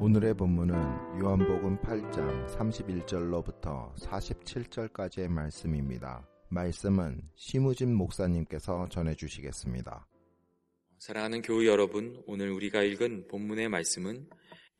오늘의 본문은 요한복음 8장 31절로부터 47절까지의 말씀입니다. 말씀은 심우진 목사님께서 전해주시겠습니다. 사랑하는 교우 여러분, 오늘 우리가 읽은 본문의 말씀은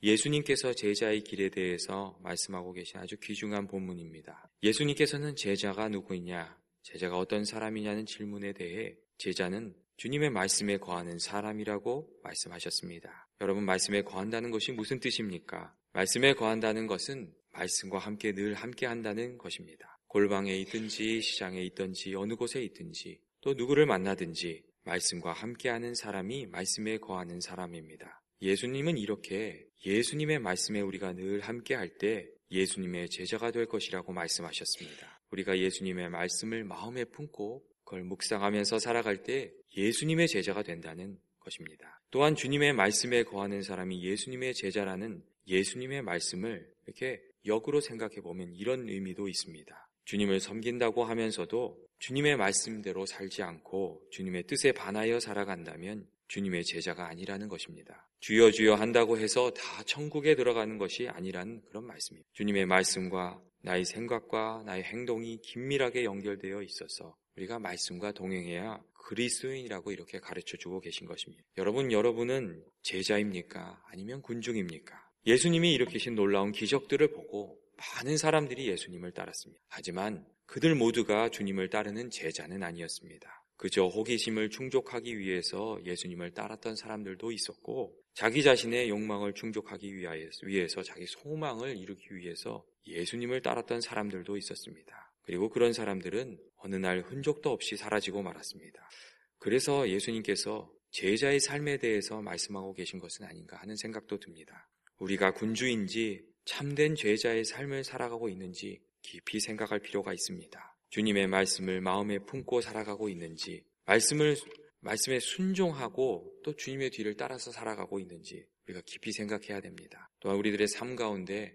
예수님께서 제자의 길에 대해서 말씀하고 계신 아주 귀중한 본문입니다. 예수님께서는 제자가 누구이냐, 제자가 어떤 사람이냐는 질문에 대해 제자는 주님의 말씀에 거하는 사람이라고 말씀하셨습니다. 여러분, 말씀에 거한다는 것이 무슨 뜻입니까? 말씀에 거한다는 것은 말씀과 함께 늘 함께 한다는 것입니다. 골방에 있든지 시장에 있든지 어느 곳에 있든지 또 누구를 만나든지 말씀과 함께하는 사람이 말씀에 거하는 사람입니다. 예수님은 이렇게 예수님의 말씀에 우리가 늘 함께할 때 예수님의 제자가 될 것이라고 말씀하셨습니다. 우리가 예수님의 말씀을 마음에 품고 그걸 묵상하면서 살아갈 때 예수님의 제자가 된다는 것입니다. 또한 주님의 말씀에 거하는 사람이 예수님의 제자라는 예수님의 말씀을 이렇게 역으로 생각해 보면 이런 의미도 있습니다. 주님을 섬긴다고 하면서도 주님의 말씀대로 살지 않고 주님의 뜻에 반하여 살아간다면 주님의 제자가 아니라는 것입니다. 주여 주여 한다고 해서 다 천국에 들어가는 것이 아니라는 그런 말씀입니다. 주님의 말씀과 나의 생각과 나의 행동이 긴밀하게 연결되어 있어서 우리가 말씀과 동행해야 그리스도인이라고 이렇게 가르쳐 주고 계신 것입니다. 여러분, 여러분은 제자입니까? 아니면 군중입니까? 예수님이 일으키신 놀라운 기적들을 보고 많은 사람들이 예수님을 따랐습니다. 하지만 그들 모두가 주님을 따르는 제자는 아니었습니다. 그저 호기심을 충족하기 위해서 예수님을 따랐던 사람들도 있었고, 자기 자신의 욕망을 충족하기 위해서 자기 소망을 이루기 위해서 예수님을 따랐던 사람들도 있었습니다. 그리고 그런 사람들은 어느 날 흔적도 없이 사라지고 말았습니다. 그래서 예수님께서 제자의 삶에 대해서 말씀하고 계신 것은 아닌가 하는 생각도 듭니다. 우리가 군주인지 참된 제자의 삶을 살아가고 있는지 깊이 생각할 필요가 있습니다. 주님의 말씀을 마음에 품고 살아가고 있는지, 말씀을, 말씀에 순종하고 또 주님의 뒤를 따라서 살아가고 있는지 우리가 깊이 생각해야 됩니다. 또한 우리들의 삶 가운데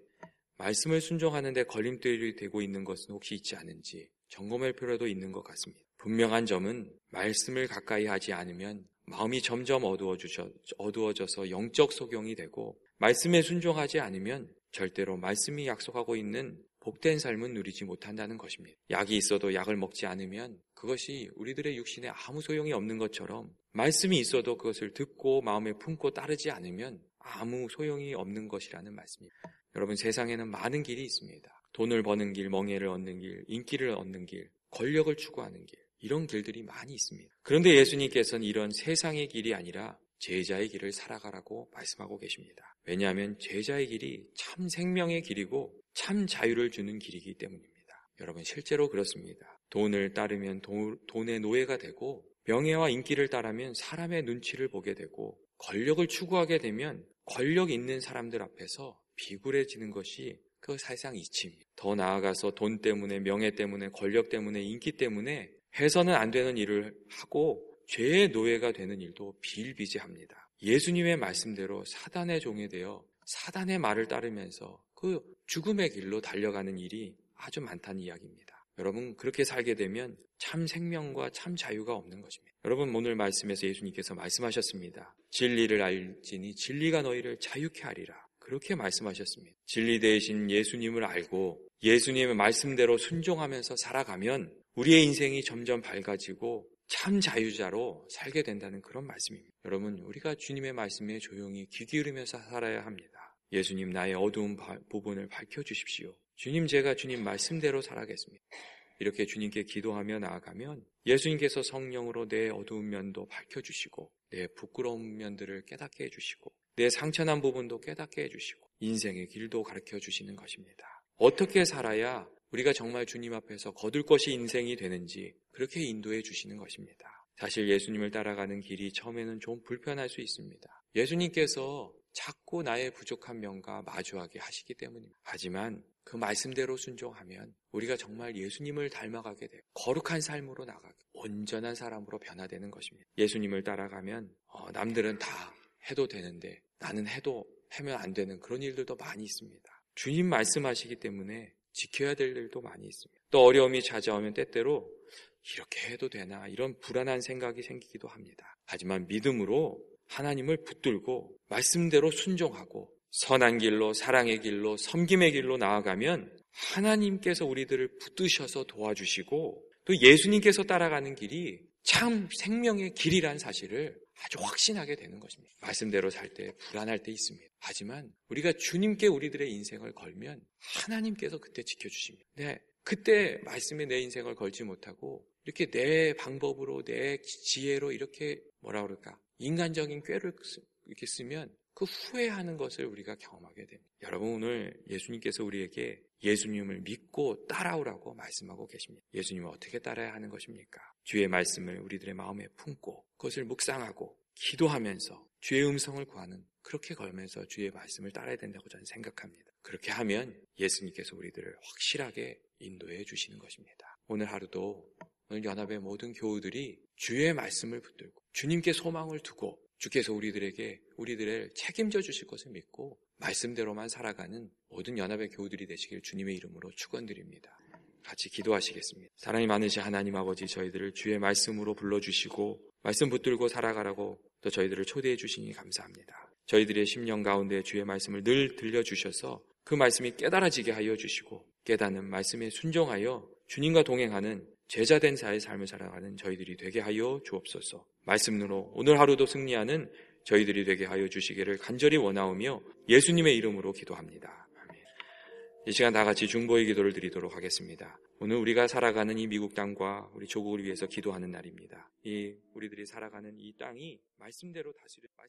말씀을 순종하는 데 걸림돌이 되고 있는 것은 혹시 있지 않은지 점검할 필요도 있는 것 같습니다. 분명한 점은 말씀을 가까이 하지 않으면 마음이 점점 어두워져 서 영적 소경이 되고 말씀에 순종하지 않으면 절대로 말씀이 약속하고 있는 복된 삶은 누리지 못한다는 것입니다. 약이 있어도 약을 먹지 않으면 그것이 우리들의 육신에 아무 소용이 없는 것처럼 말씀이 있어도 그것을 듣고 마음에 품고 따르지 않으면 아무 소용이 없는 것이라는 말씀입니다. 여러분 세상에는 많은 길이 있습니다. 돈을 버는 길, 멍해를 얻는 길, 인기를 얻는 길, 권력을 추구하는 길 이런 길들이 많이 있습니다. 그런데 예수님께서는 이런 세상의 길이 아니라 제자의 길을 살아가라고 말씀하고 계십니다. 왜냐하면 제자의 길이 참 생명의 길이고 참 자유를 주는 길이기 때문입니다. 여러분 실제로 그렇습니다. 돈을 따르면 도, 돈의 노예가 되고 명예와 인기를 따르면 사람의 눈치를 보게 되고 권력을 추구하게 되면 권력 있는 사람들 앞에서 비굴해지는 것이 그 사실상 이치입니다. 더 나아가서 돈 때문에 명예 때문에 권력 때문에 인기 때문에 해서는 안 되는 일을 하고 죄의 노예가 되는 일도 비일비재합니다. 예수님의 말씀대로 사단의 종이 되어 사단의 말을 따르면서 그 죽음의 길로 달려가는 일이 아주 많다는 이야기입니다. 여러분 그렇게 살게 되면 참 생명과 참 자유가 없는 것입니다. 여러분 오늘 말씀에서 예수님께서 말씀하셨습니다. 진리를 알지니 진리가 너희를 자유케 하리라. 그렇게 말씀하셨습니다. 진리 대신 예수님을 알고 예수님의 말씀대로 순종하면서 살아가면 우리의 인생이 점점 밝아지고 참 자유자로 살게 된다는 그런 말씀입니다. 여러분, 우리가 주님의 말씀에 조용히 귀 기울이면서 살아야 합니다. 예수님 나의 어두운 부분을 밝혀 주십시오. 주님 제가 주님 말씀대로 살아겠습니다. 이렇게 주님께 기도하며 나아가면 예수님께서 성령으로 내 어두운 면도 밝혀 주시고 내 부끄러운 면들을 깨닫게 해 주시고 내 상처난 부분도 깨닫게 해주시고 인생의 길도 가르쳐 주시는 것입니다. 어떻게 살아야 우리가 정말 주님 앞에서 거둘 것이 인생이 되는지 그렇게 인도해 주시는 것입니다. 사실 예수님을 따라가는 길이 처음에는 좀 불편할 수 있습니다. 예수님께서 자꾸 나의 부족한 면과 마주하게 하시기 때문입니다. 하지만 그 말씀대로 순종하면 우리가 정말 예수님을 닮아가게 돼요. 거룩한 삶으로 나가게, 온전한 사람으로 변화되는 것입니다. 예수님을 따라가면 어, 남들은 다 해도 되는데 나는 해도 하면 안 되는 그런 일들도 많이 있습니다. 주님 말씀하시기 때문에 지켜야 될 일도 많이 있습니다. 또 어려움이 찾아오면 때때로 이렇게 해도 되나 이런 불안한 생각이 생기기도 합니다. 하지만 믿음으로 하나님을 붙들고 말씀대로 순종하고 선한 길로 사랑의 길로 섬김의 길로 나아가면 하나님께서 우리들을 붙드셔서 도와주시고 또 예수님께서 따라가는 길이 참 생명의 길이란 사실을 아주 확신하게 되는 것입니다. 말씀대로 살 때 불안할 때 있습니다. 하지만 우리가 주님께 우리들의 인생을 걸면 하나님께서 그때 지켜주십니다. 네, 그때 말씀에 내 인생을 걸지 못하고 이렇게 내 방법으로 내 지혜로 이렇게 뭐라 그럴까 인간적인 꾀를 이렇게 쓰면 그 후회하는 것을 우리가 경험하게 됩니다. 여러분 오늘 예수님께서 우리에게 예수님을 믿고 따라오라고 말씀하고 계십니다. 예수님을 어떻게 따라야 하는 것입니까? 주의 말씀을 우리들의 마음에 품고 그것을 묵상하고 기도하면서 주의 음성을 구하는 그렇게 걸면서 주의 말씀을 따라야 된다고 저는 생각합니다. 그렇게 하면 예수님께서 우리들을 확실하게 인도해 주시는 것입니다. 오늘 하루도 오늘 연합의 모든 교우들이 주의 말씀을 붙들고 주님께 소망을 두고 주께서 우리들에게 우리들을 책임져 주실 것을 믿고 말씀대로만 살아가는 모든 연합의 교우들이 되시길 주님의 이름으로 축원드립니다. 같이 기도하시겠습니다. 사랑이 많으신 하나님 아버지 저희들을 주의 말씀으로 불러주시고 말씀 붙들고 살아가라고 또 저희들을 초대해 주시니 감사합니다. 저희들의 심령 가운데 주의 말씀을 늘 들려주셔서 그 말씀이 깨달아지게 하여 주시고 깨닫는 말씀에 순종하여 주님과 동행하는 제자된 자의 삶을 살아가는 저희들이 되게 하여 주옵소서. 말씀으로 오늘 하루도 승리하는 저희들이 되게 하여 주시기를 간절히 원하오며 예수님의 이름으로 기도합니다. 아멘. 이 시간 다 같이 중보의 기도를 드리도록 하겠습니다. 오늘 우리가 살아가는 이 미국 땅과 우리 조국을 위해서 기도하는 날입니다. 이 우리들이 살아가는 이 땅이 말씀대로 다스릴 말씀